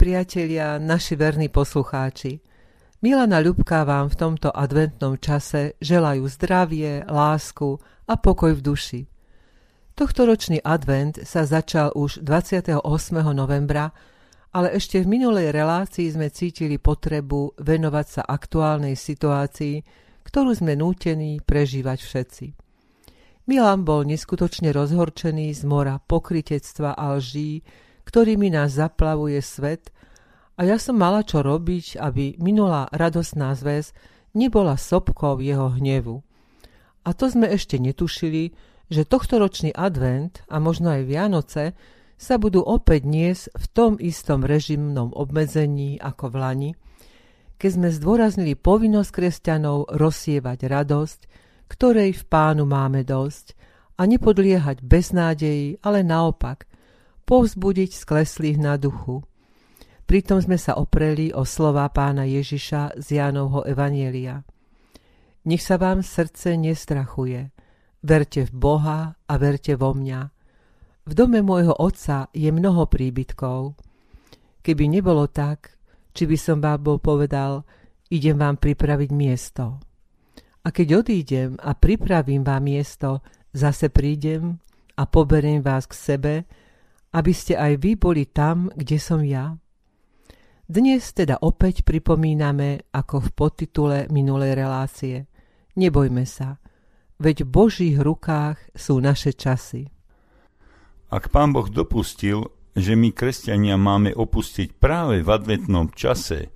priatelia, naši verní poslucháči, Milana Ľubka vám v tomto adventnom čase želajú zdravie, lásku a pokoj v duši. Tohtoročný advent sa začal už 28. novembra, ale ešte v minulej relácii sme cítili potrebu venovať sa aktuálnej situácii, ktorú sme nútení prežívať všetci. Milan bol neskutočne rozhorčený z mora pokritectva a lží, ktorými nás zaplavuje svet – a ja som mala čo robiť, aby minulá radosná zväz nebola sopkou jeho hnevu. A to sme ešte netušili, že tohtoročný advent a možno aj Vianoce sa budú opäť niesť v tom istom režimnom obmedzení ako v Lani, keď sme zdôraznili povinnosť kresťanov rozsievať radosť, ktorej v pánu máme dosť a nepodliehať beznádeji, ale naopak povzbudiť skleslých na duchu, Pritom sme sa opreli o slova pána Ježiša z Jánovho Evanielia. Nech sa vám srdce nestrachuje. Verte v Boha a verte vo mňa. V dome môjho otca je mnoho príbytkov. Keby nebolo tak, či by som vám bol povedal, idem vám pripraviť miesto. A keď odídem a pripravím vám miesto, zase prídem a poberiem vás k sebe, aby ste aj vy boli tam, kde som ja. Dnes teda opäť pripomíname, ako v podtitule minulej relácie. Nebojme sa, veď v Božích rukách sú naše časy. Ak Pán Boh dopustil, že my, kresťania, máme opustiť práve v adventnom čase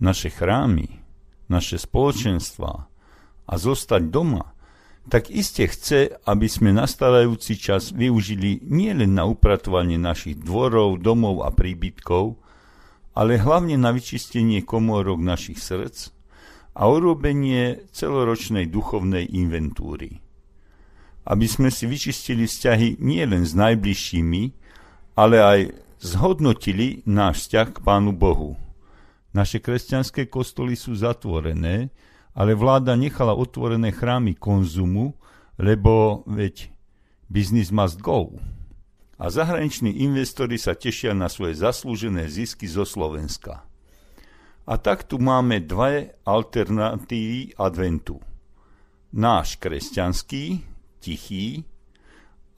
naše chrámy, naše spoločenstva a zostať doma, tak iste chce, aby sme nastávajúci čas využili nielen na upratovanie našich dvorov, domov a príbytkov, ale hlavne na vyčistenie komórok našich srdc a urobenie celoročnej duchovnej inventúry. Aby sme si vyčistili vzťahy nielen s najbližšími, ale aj zhodnotili náš vzťah k Pánu Bohu. Naše kresťanské kostoly sú zatvorené, ale vláda nechala otvorené chrámy konzumu, lebo veď business must go a zahraniční investori sa tešia na svoje zaslúžené zisky zo Slovenska. A tak tu máme dve alternatívy adventu. Náš kresťanský, tichý,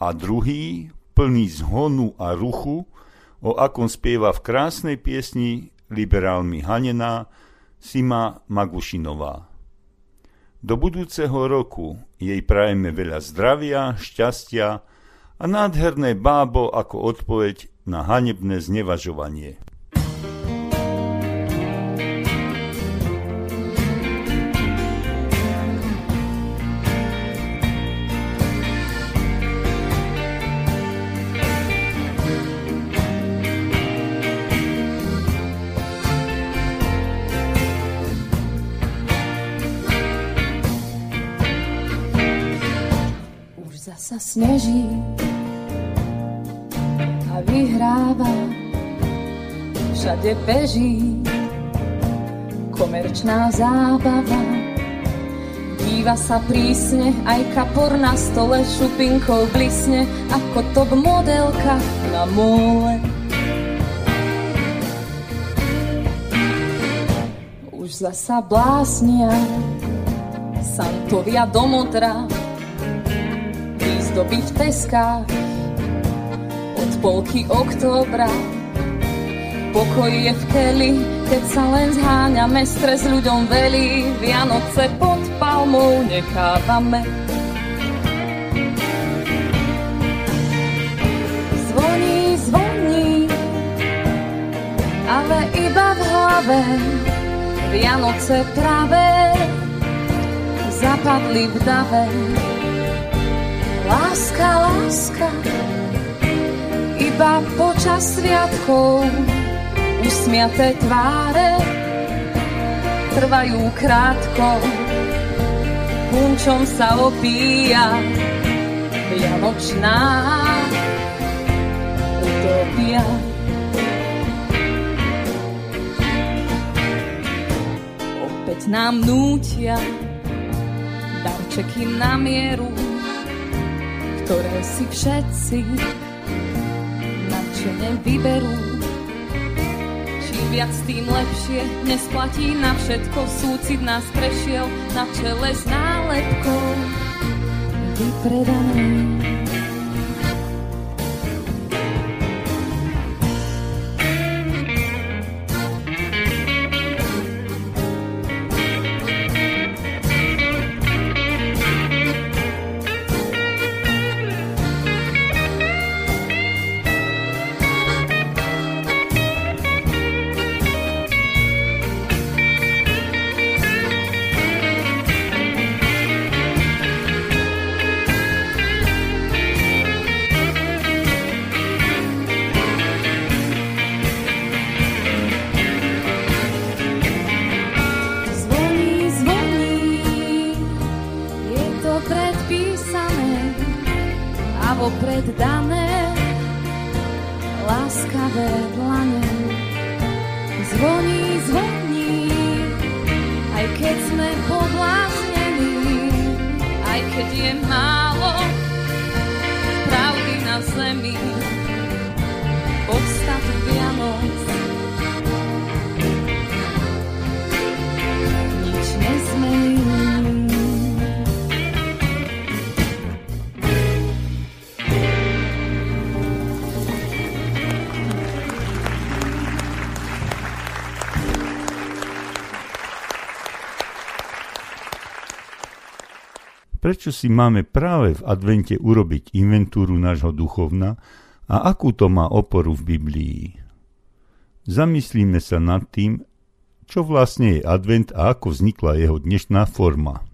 a druhý, plný zhonu a ruchu, o akom spieva v krásnej piesni liberálmi Hanená Sima Magušinová. Do budúceho roku jej prajeme veľa zdravia, šťastia, a nádherné bábo ako odpoveď na hanebné znevažovanie. Sneží a vyhráva, všade beží komerčná zábava. Díva sa prísne, aj kapor na stole šupinkou blisne, ako top modelka na mole. Už zasa blásnia, santovia do v teskách od polky októbra. Pokoj je v keli, keď sa len zháňame, stres ľuďom velí, Vianoce pod palmou nechávame. Zvoní, zvoní, ale iba v hlave, Vianoce práve zapadli v dave. Láska, láska, iba počas sviatkov usmiaté tváre trvajú krátko. Punčom sa opíja vianočná utopia. Opäť nám nútia darčeky na mieru ktoré si všetci nadšene vyberú. viac tým lepšie, nesplatí na všetko, súcit nás prešiel na čele s nálepkou vypredanej. Prečo si máme práve v advente urobiť inventúru nášho duchovna a akú to má oporu v Biblii. Zamyslíme sa nad tým, čo vlastne je advent a ako vznikla jeho dnešná forma.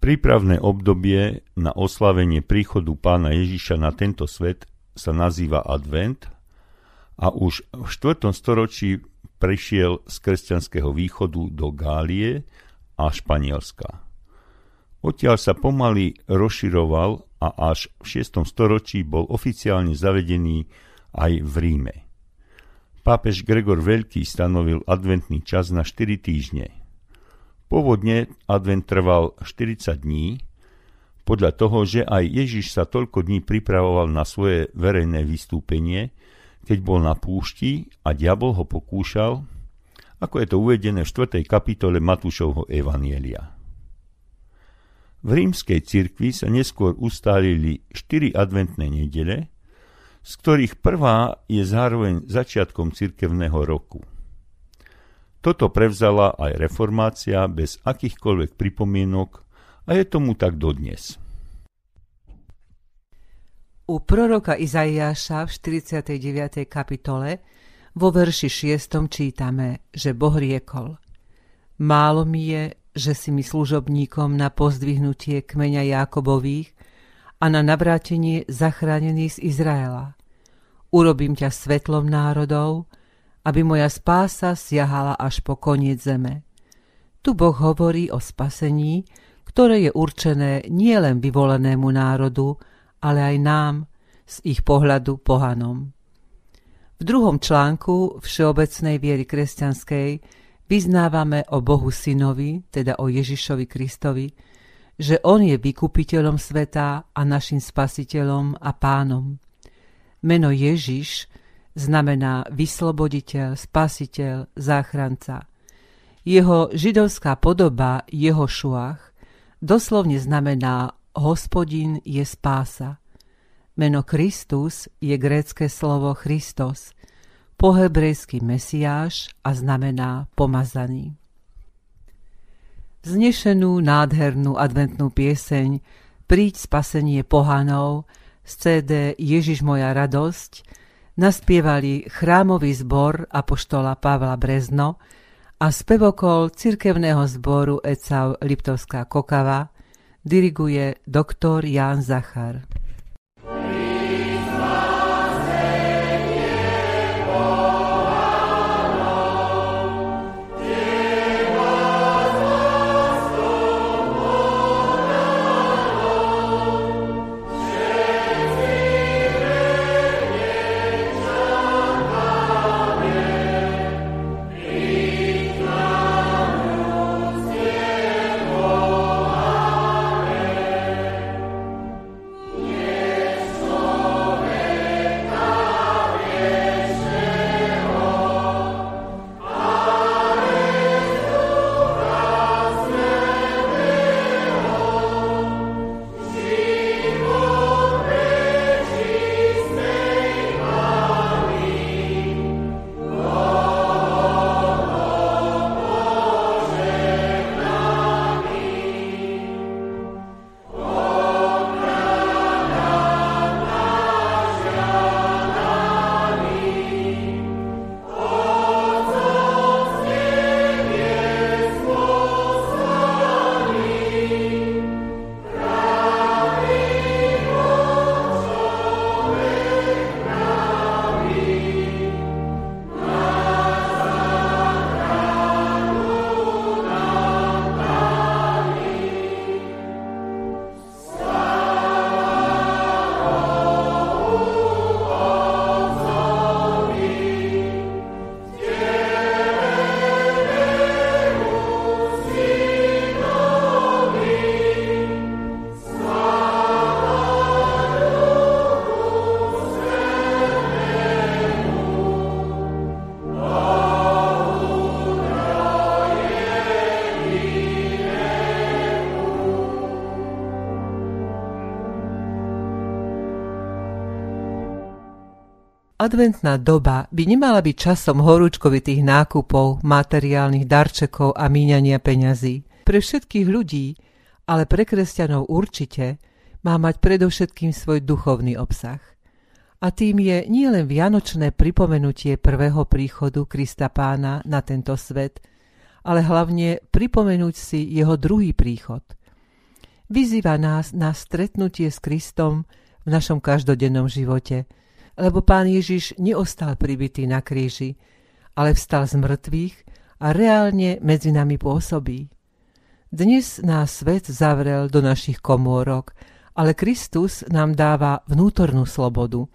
Prípravné obdobie na oslavenie príchodu pána Ježiša na tento svet sa nazýva advent a už v 4. storočí prešiel z kresťanského východu do Gálie a Španielska. Odtiaľ sa pomaly rozširoval a až v 6. storočí bol oficiálne zavedený aj v Ríme. Pápež Gregor Veľký stanovil adventný čas na 4 týždne. Pôvodne advent trval 40 dní, podľa toho, že aj Ježiš sa toľko dní pripravoval na svoje verejné vystúpenie, keď bol na púšti a diabol ho pokúšal, ako je to uvedené v 4. kapitole Matúšovho Evanielia. V rímskej cirkvi sa neskôr ustálili štyri adventné nedele, z ktorých prvá je zároveň začiatkom cirkevného roku. Toto prevzala aj reformácia bez akýchkoľvek pripomienok a je tomu tak dodnes. U proroka Izaiáša v 49. kapitole vo verši 6. čítame, že Boh riekol Málo mi je, že si mi služobníkom na pozdvihnutie kmeňa Jákobových a na navrátenie zachránených z Izraela. Urobím ťa svetlom národov, aby moja spása siahala až po koniec zeme. Tu Boh hovorí o spasení, ktoré je určené nielen vyvolenému národu, ale aj nám, z ich pohľadu pohanom. V druhom článku Všeobecnej viery kresťanskej Vyznávame o Bohu Synovi, teda o Ježišovi Kristovi, že On je vykupiteľom sveta a našim spasiteľom a pánom. Meno Ježiš znamená vysloboditeľ, spasiteľ, záchranca. Jeho židovská podoba Jehošuach doslovne znamená hospodin je spása. Meno Kristus je grécké slovo Christos, po hebrejsky Mesiáš a znamená pomazaný. Znešenú nádhernú adventnú pieseň Príď spasenie pohanov z CD Ježiš moja radosť naspievali chrámový zbor Apoštola Pavla Brezno a spevokol cirkevného zboru Ecav Liptovská Kokava diriguje doktor Ján Zachar. Adventná doba by nemala byť časom horúčkovitých nákupov, materiálnych darčekov a míňania peňazí. Pre všetkých ľudí, ale pre kresťanov určite, má mať predovšetkým svoj duchovný obsah. A tým je nielen vianočné pripomenutie prvého príchodu Krista pána na tento svet, ale hlavne pripomenúť si jeho druhý príchod. Vyzýva nás na stretnutie s Kristom v našom každodennom živote – lebo pán Ježiš neostal pribitý na kríži, ale vstal z mŕtvych a reálne medzi nami pôsobí. Dnes nás svet zavrel do našich komórok, ale Kristus nám dáva vnútornú slobodu,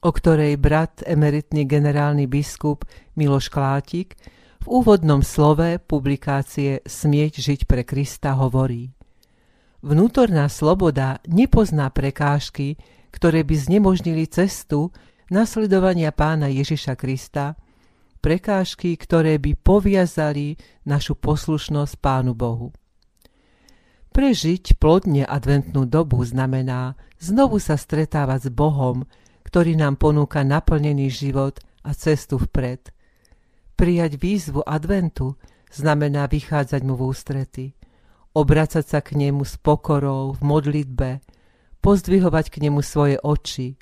o ktorej brat emeritný generálny biskup Miloš Klátik v úvodnom slove publikácie Smieť žiť pre Krista hovorí. Vnútorná sloboda nepozná prekážky, ktoré by znemožnili cestu nasledovania pána Ježiša Krista, prekážky, ktoré by poviazali našu poslušnosť pánu Bohu. Prežiť plodne adventnú dobu znamená znovu sa stretávať s Bohom, ktorý nám ponúka naplnený život a cestu vpred. Prijať výzvu adventu znamená vychádzať mu v ústrety, obracať sa k nemu s pokorou v modlitbe, pozdvihovať k nemu svoje oči,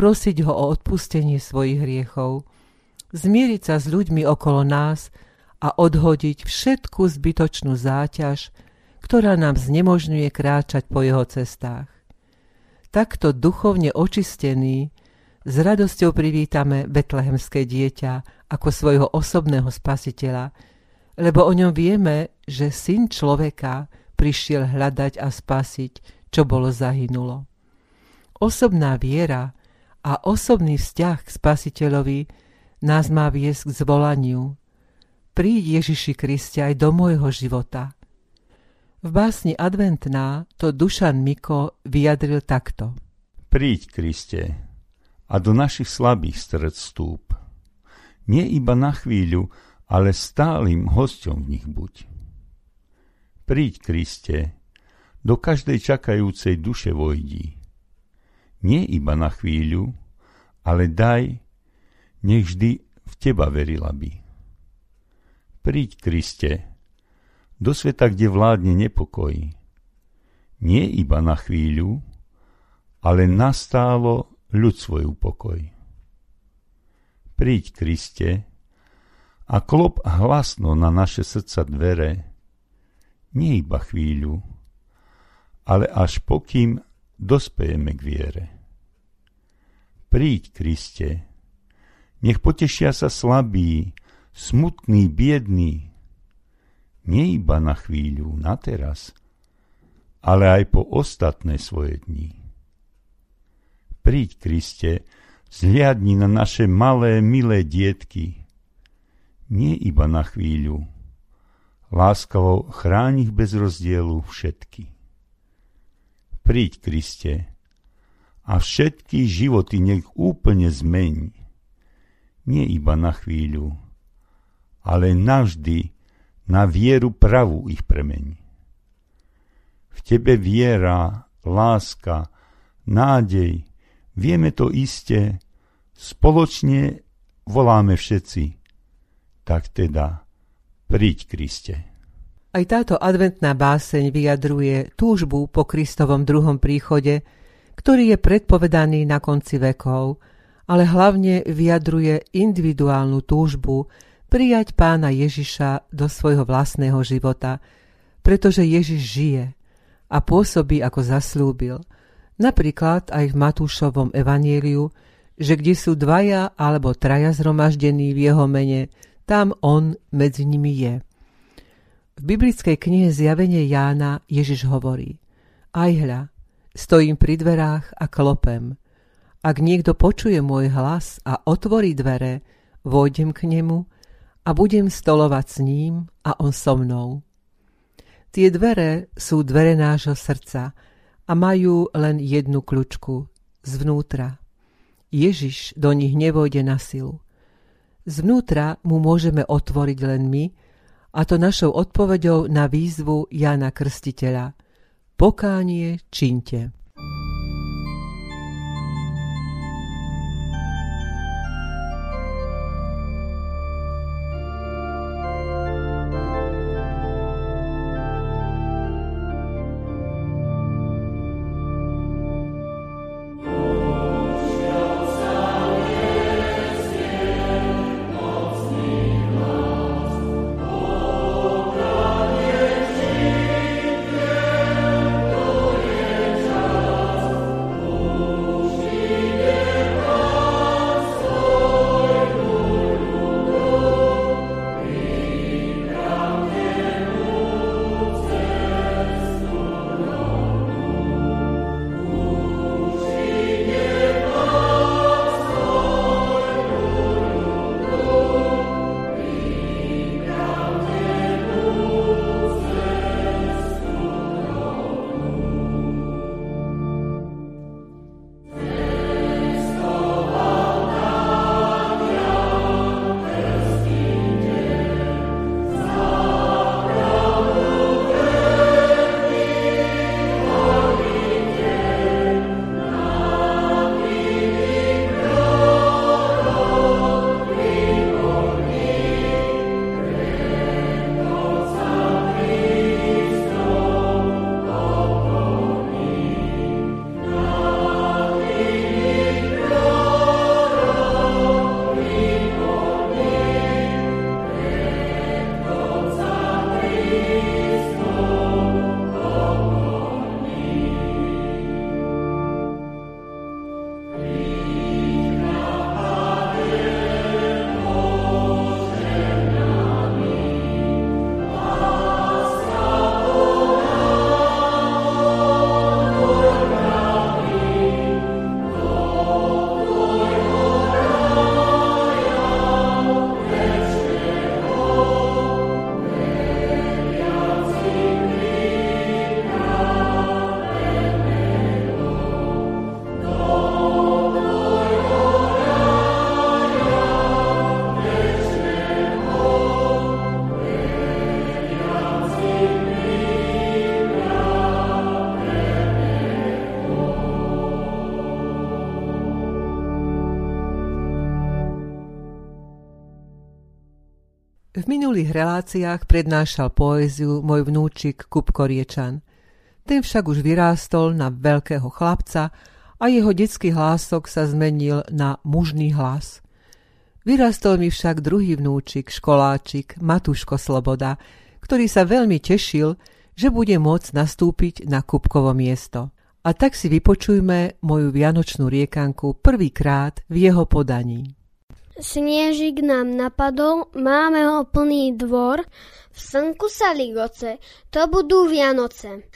prosiť ho o odpustenie svojich hriechov, zmieriť sa s ľuďmi okolo nás a odhodiť všetku zbytočnú záťaž, ktorá nám znemožňuje kráčať po jeho cestách. Takto duchovne očistený s radosťou privítame betlehemské dieťa ako svojho osobného spasiteľa, lebo o ňom vieme, že syn človeka prišiel hľadať a spasiť, čo bolo zahynulo. Osobná viera a osobný vzťah k spasiteľovi nás má viesť k zvolaniu. Príď Ježiši Kriste aj do môjho života. V básni Adventná to Dušan Miko vyjadril takto. Príď, Kriste, a do našich slabých stred stúp. Nie iba na chvíľu, ale stálym hosťom v nich buď. Príď, Kriste, do každej čakajúcej duše vojdi nie iba na chvíľu, ale daj, nech vždy v teba verila by. Príď, Kriste, do sveta, kde vládne nepokoj. Nie iba na chvíľu, ale nastálo ľud svoju pokoj. Príď, Kriste, a klop hlasno na naše srdca dvere, nie iba chvíľu, ale až pokým dospejeme k viere. Príď, Kriste, nech potešia sa slabí, smutní, biední, nie iba na chvíľu, na teraz, ale aj po ostatné svoje dni. Príď, Kriste, zliadni na naše malé, milé dietky, nie iba na chvíľu, láskavo chráň ich bez rozdielu všetky. Príď, Kriste, a všetky životy nech úplne zmení. Nie iba na chvíľu, ale navždy na vieru pravú ich premení. V Tebe viera, láska, nádej, vieme to iste, spoločne voláme všetci. Tak teda, príď, Kriste. Aj táto adventná báseň vyjadruje túžbu po Kristovom druhom príchode, ktorý je predpovedaný na konci vekov, ale hlavne vyjadruje individuálnu túžbu prijať pána Ježiša do svojho vlastného života, pretože Ježiš žije a pôsobí ako zaslúbil. Napríklad aj v Matúšovom evanieliu, že kde sú dvaja alebo traja zhromaždení v jeho mene, tam on medzi nimi je. V biblickej knihe Zjavenie Jána Ježiš hovorí Aj hľa, stojím pri dverách a klopem. Ak niekto počuje môj hlas a otvorí dvere, vojdem k nemu a budem stolovať s ním a on so mnou. Tie dvere sú dvere nášho srdca a majú len jednu kľúčku zvnútra. Ježiš do nich nevojde na silu. Zvnútra mu môžeme otvoriť len my, a to našou odpoveďou na výzvu Jana Krstiteľa. Pokánie činte. Minulých reláciách prednášal poéziu môj vnúčik Kupko Riečan. Ten však už vyrástol na veľkého chlapca a jeho detský hlások sa zmenil na mužný hlas. Vyrastol mi však druhý vnúčik, školáčik, Matuško Sloboda, ktorý sa veľmi tešil, že bude môcť nastúpiť na Kupkovo miesto. A tak si vypočujme moju vianočnú riekanku prvýkrát v jeho podaní. Sniežik nám napadol, máme ho plný dvor, v slnku sa ligoce, to budú Vianoce.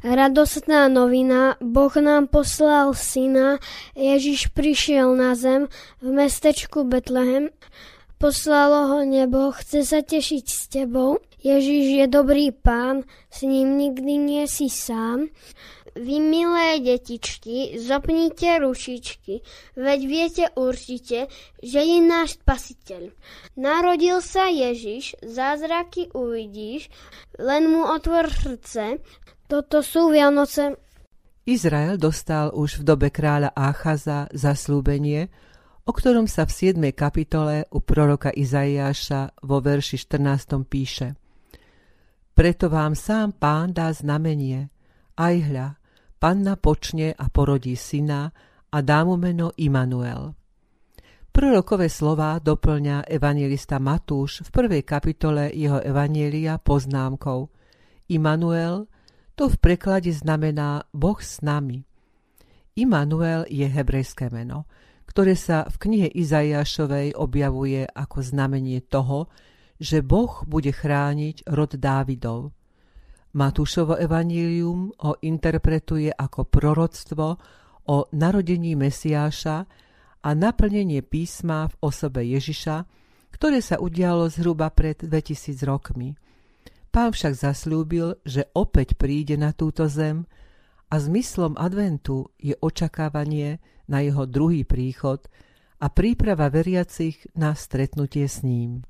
Radostná novina, Boh nám poslal syna, Ježiš prišiel na zem v mestečku Betlehem, poslalo ho nebo, chce sa tešiť s tebou. Ježiš je dobrý pán, s ním nikdy nie si sám. Vy, milé detičky, zopnite rušičky, veď viete určite, že je náš spasiteľ. Narodil sa Ježiš, zázraky uvidíš, len mu otvor srdce, toto sú Vianoce. Izrael dostal už v dobe kráľa Áchaza zaslúbenie, o ktorom sa v 7. kapitole u proroka Izaiáša vo verši 14. píše Preto vám sám pán dá znamenie, aj hľa, panna počne a porodí syna a dá mu meno Immanuel. Prorokové slová doplňa evangelista Matúš v prvej kapitole jeho evanielia poznámkou Immanuel to v preklade znamená Boh s nami. Immanuel je hebrejské meno, ktoré sa v knihe Izaiášovej objavuje ako znamenie toho, že Boh bude chrániť rod Dávidov. Matúšovo evanílium ho interpretuje ako proroctvo o narodení Mesiáša a naplnenie písma v osobe Ježiša, ktoré sa udialo zhruba pred 2000 rokmi. Pán však zaslúbil, že opäť príde na túto zem a zmyslom adventu je očakávanie na jeho druhý príchod a príprava veriacich na stretnutie s ním.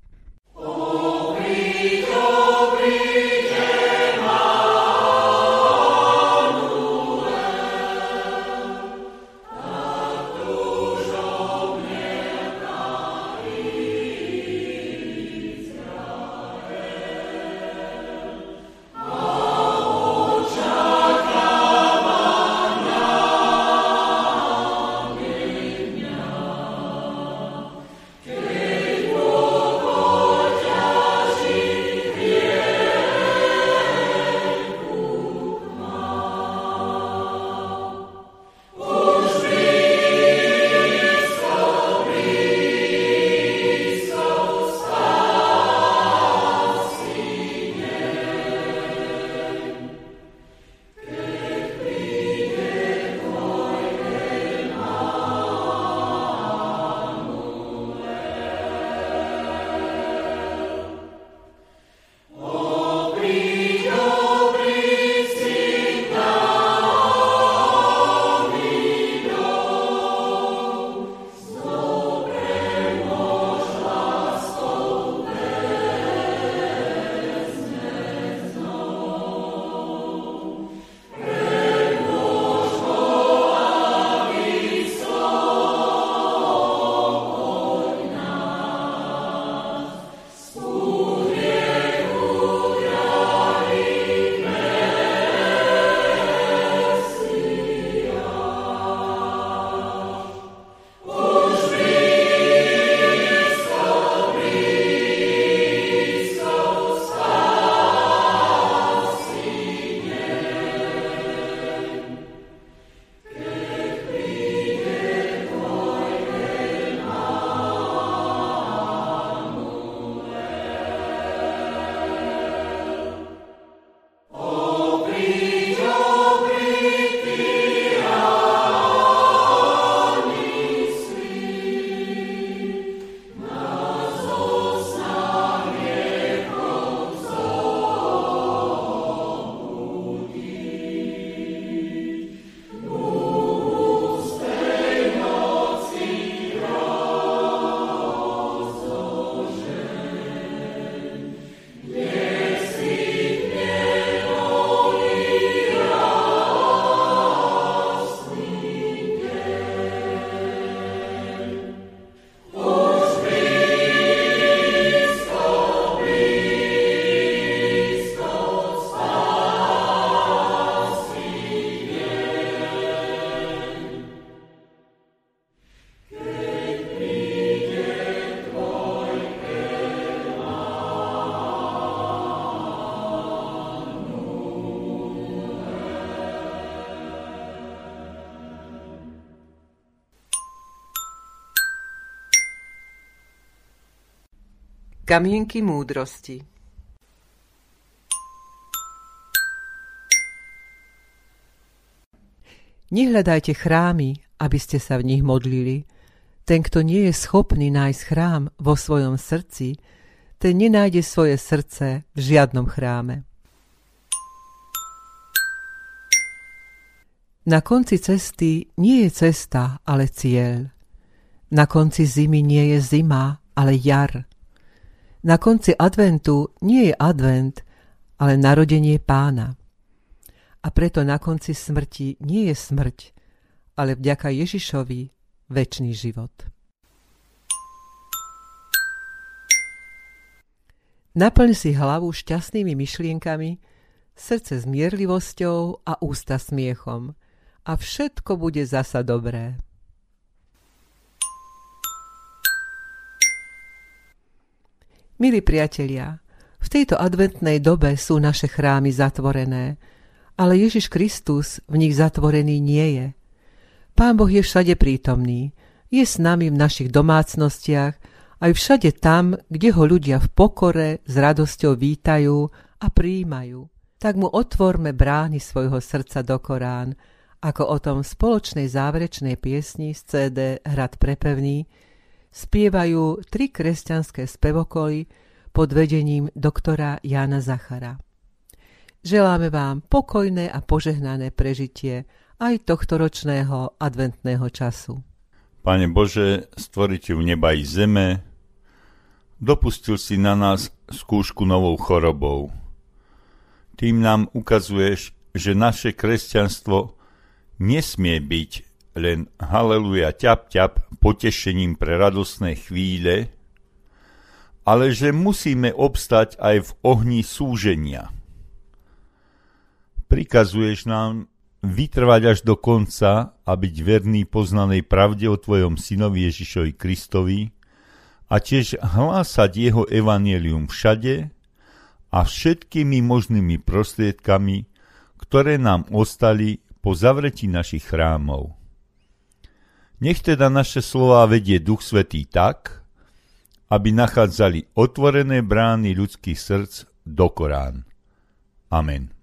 Kamienky múdrosti Nehľadajte chrámy, aby ste sa v nich modlili. Ten, kto nie je schopný nájsť chrám vo svojom srdci, ten nenájde svoje srdce v žiadnom chráme. Na konci cesty nie je cesta, ale cieľ. Na konci zimy nie je zima, ale jar. Na konci adventu nie je advent, ale narodenie pána. A preto na konci smrti nie je smrť, ale vďaka Ježišovi väčší život. Naplň si hlavu šťastnými myšlienkami, srdce zmierlivosťou a ústa smiechom a všetko bude zasa dobré. Milí priatelia, v tejto adventnej dobe sú naše chrámy zatvorené, ale Ježiš Kristus v nich zatvorený nie je. Pán Boh je všade prítomný, je s nami v našich domácnostiach, aj všade tam, kde ho ľudia v pokore s radosťou vítajú a príjmajú. Tak mu otvorme brány svojho srdca do Korán, ako o tom v spoločnej záverečnej piesni z CD Hrad prepevný, spievajú tri kresťanské spevokoly pod vedením doktora Jana Zachara. Želáme vám pokojné a požehnané prežitie aj tohto ročného adventného času. Pane Bože, stvoriteľ neba i zeme, dopustil si na nás skúšku novou chorobou. Tým nám ukazuješ, že naše kresťanstvo nesmie byť len haleluja ťap ťap potešením pre radosné chvíle, ale že musíme obstať aj v ohni súženia. Prikazuješ nám vytrvať až do konca a byť verný poznanej pravde o Tvojom synovi Ježišovi Kristovi a tiež hlásať jeho evanielium všade a všetkými možnými prostriedkami, ktoré nám ostali po zavretí našich chrámov. Nech teda naše slova vedie Duch Svetý tak, aby nachádzali otvorené brány ľudských srdc do Korán. Amen.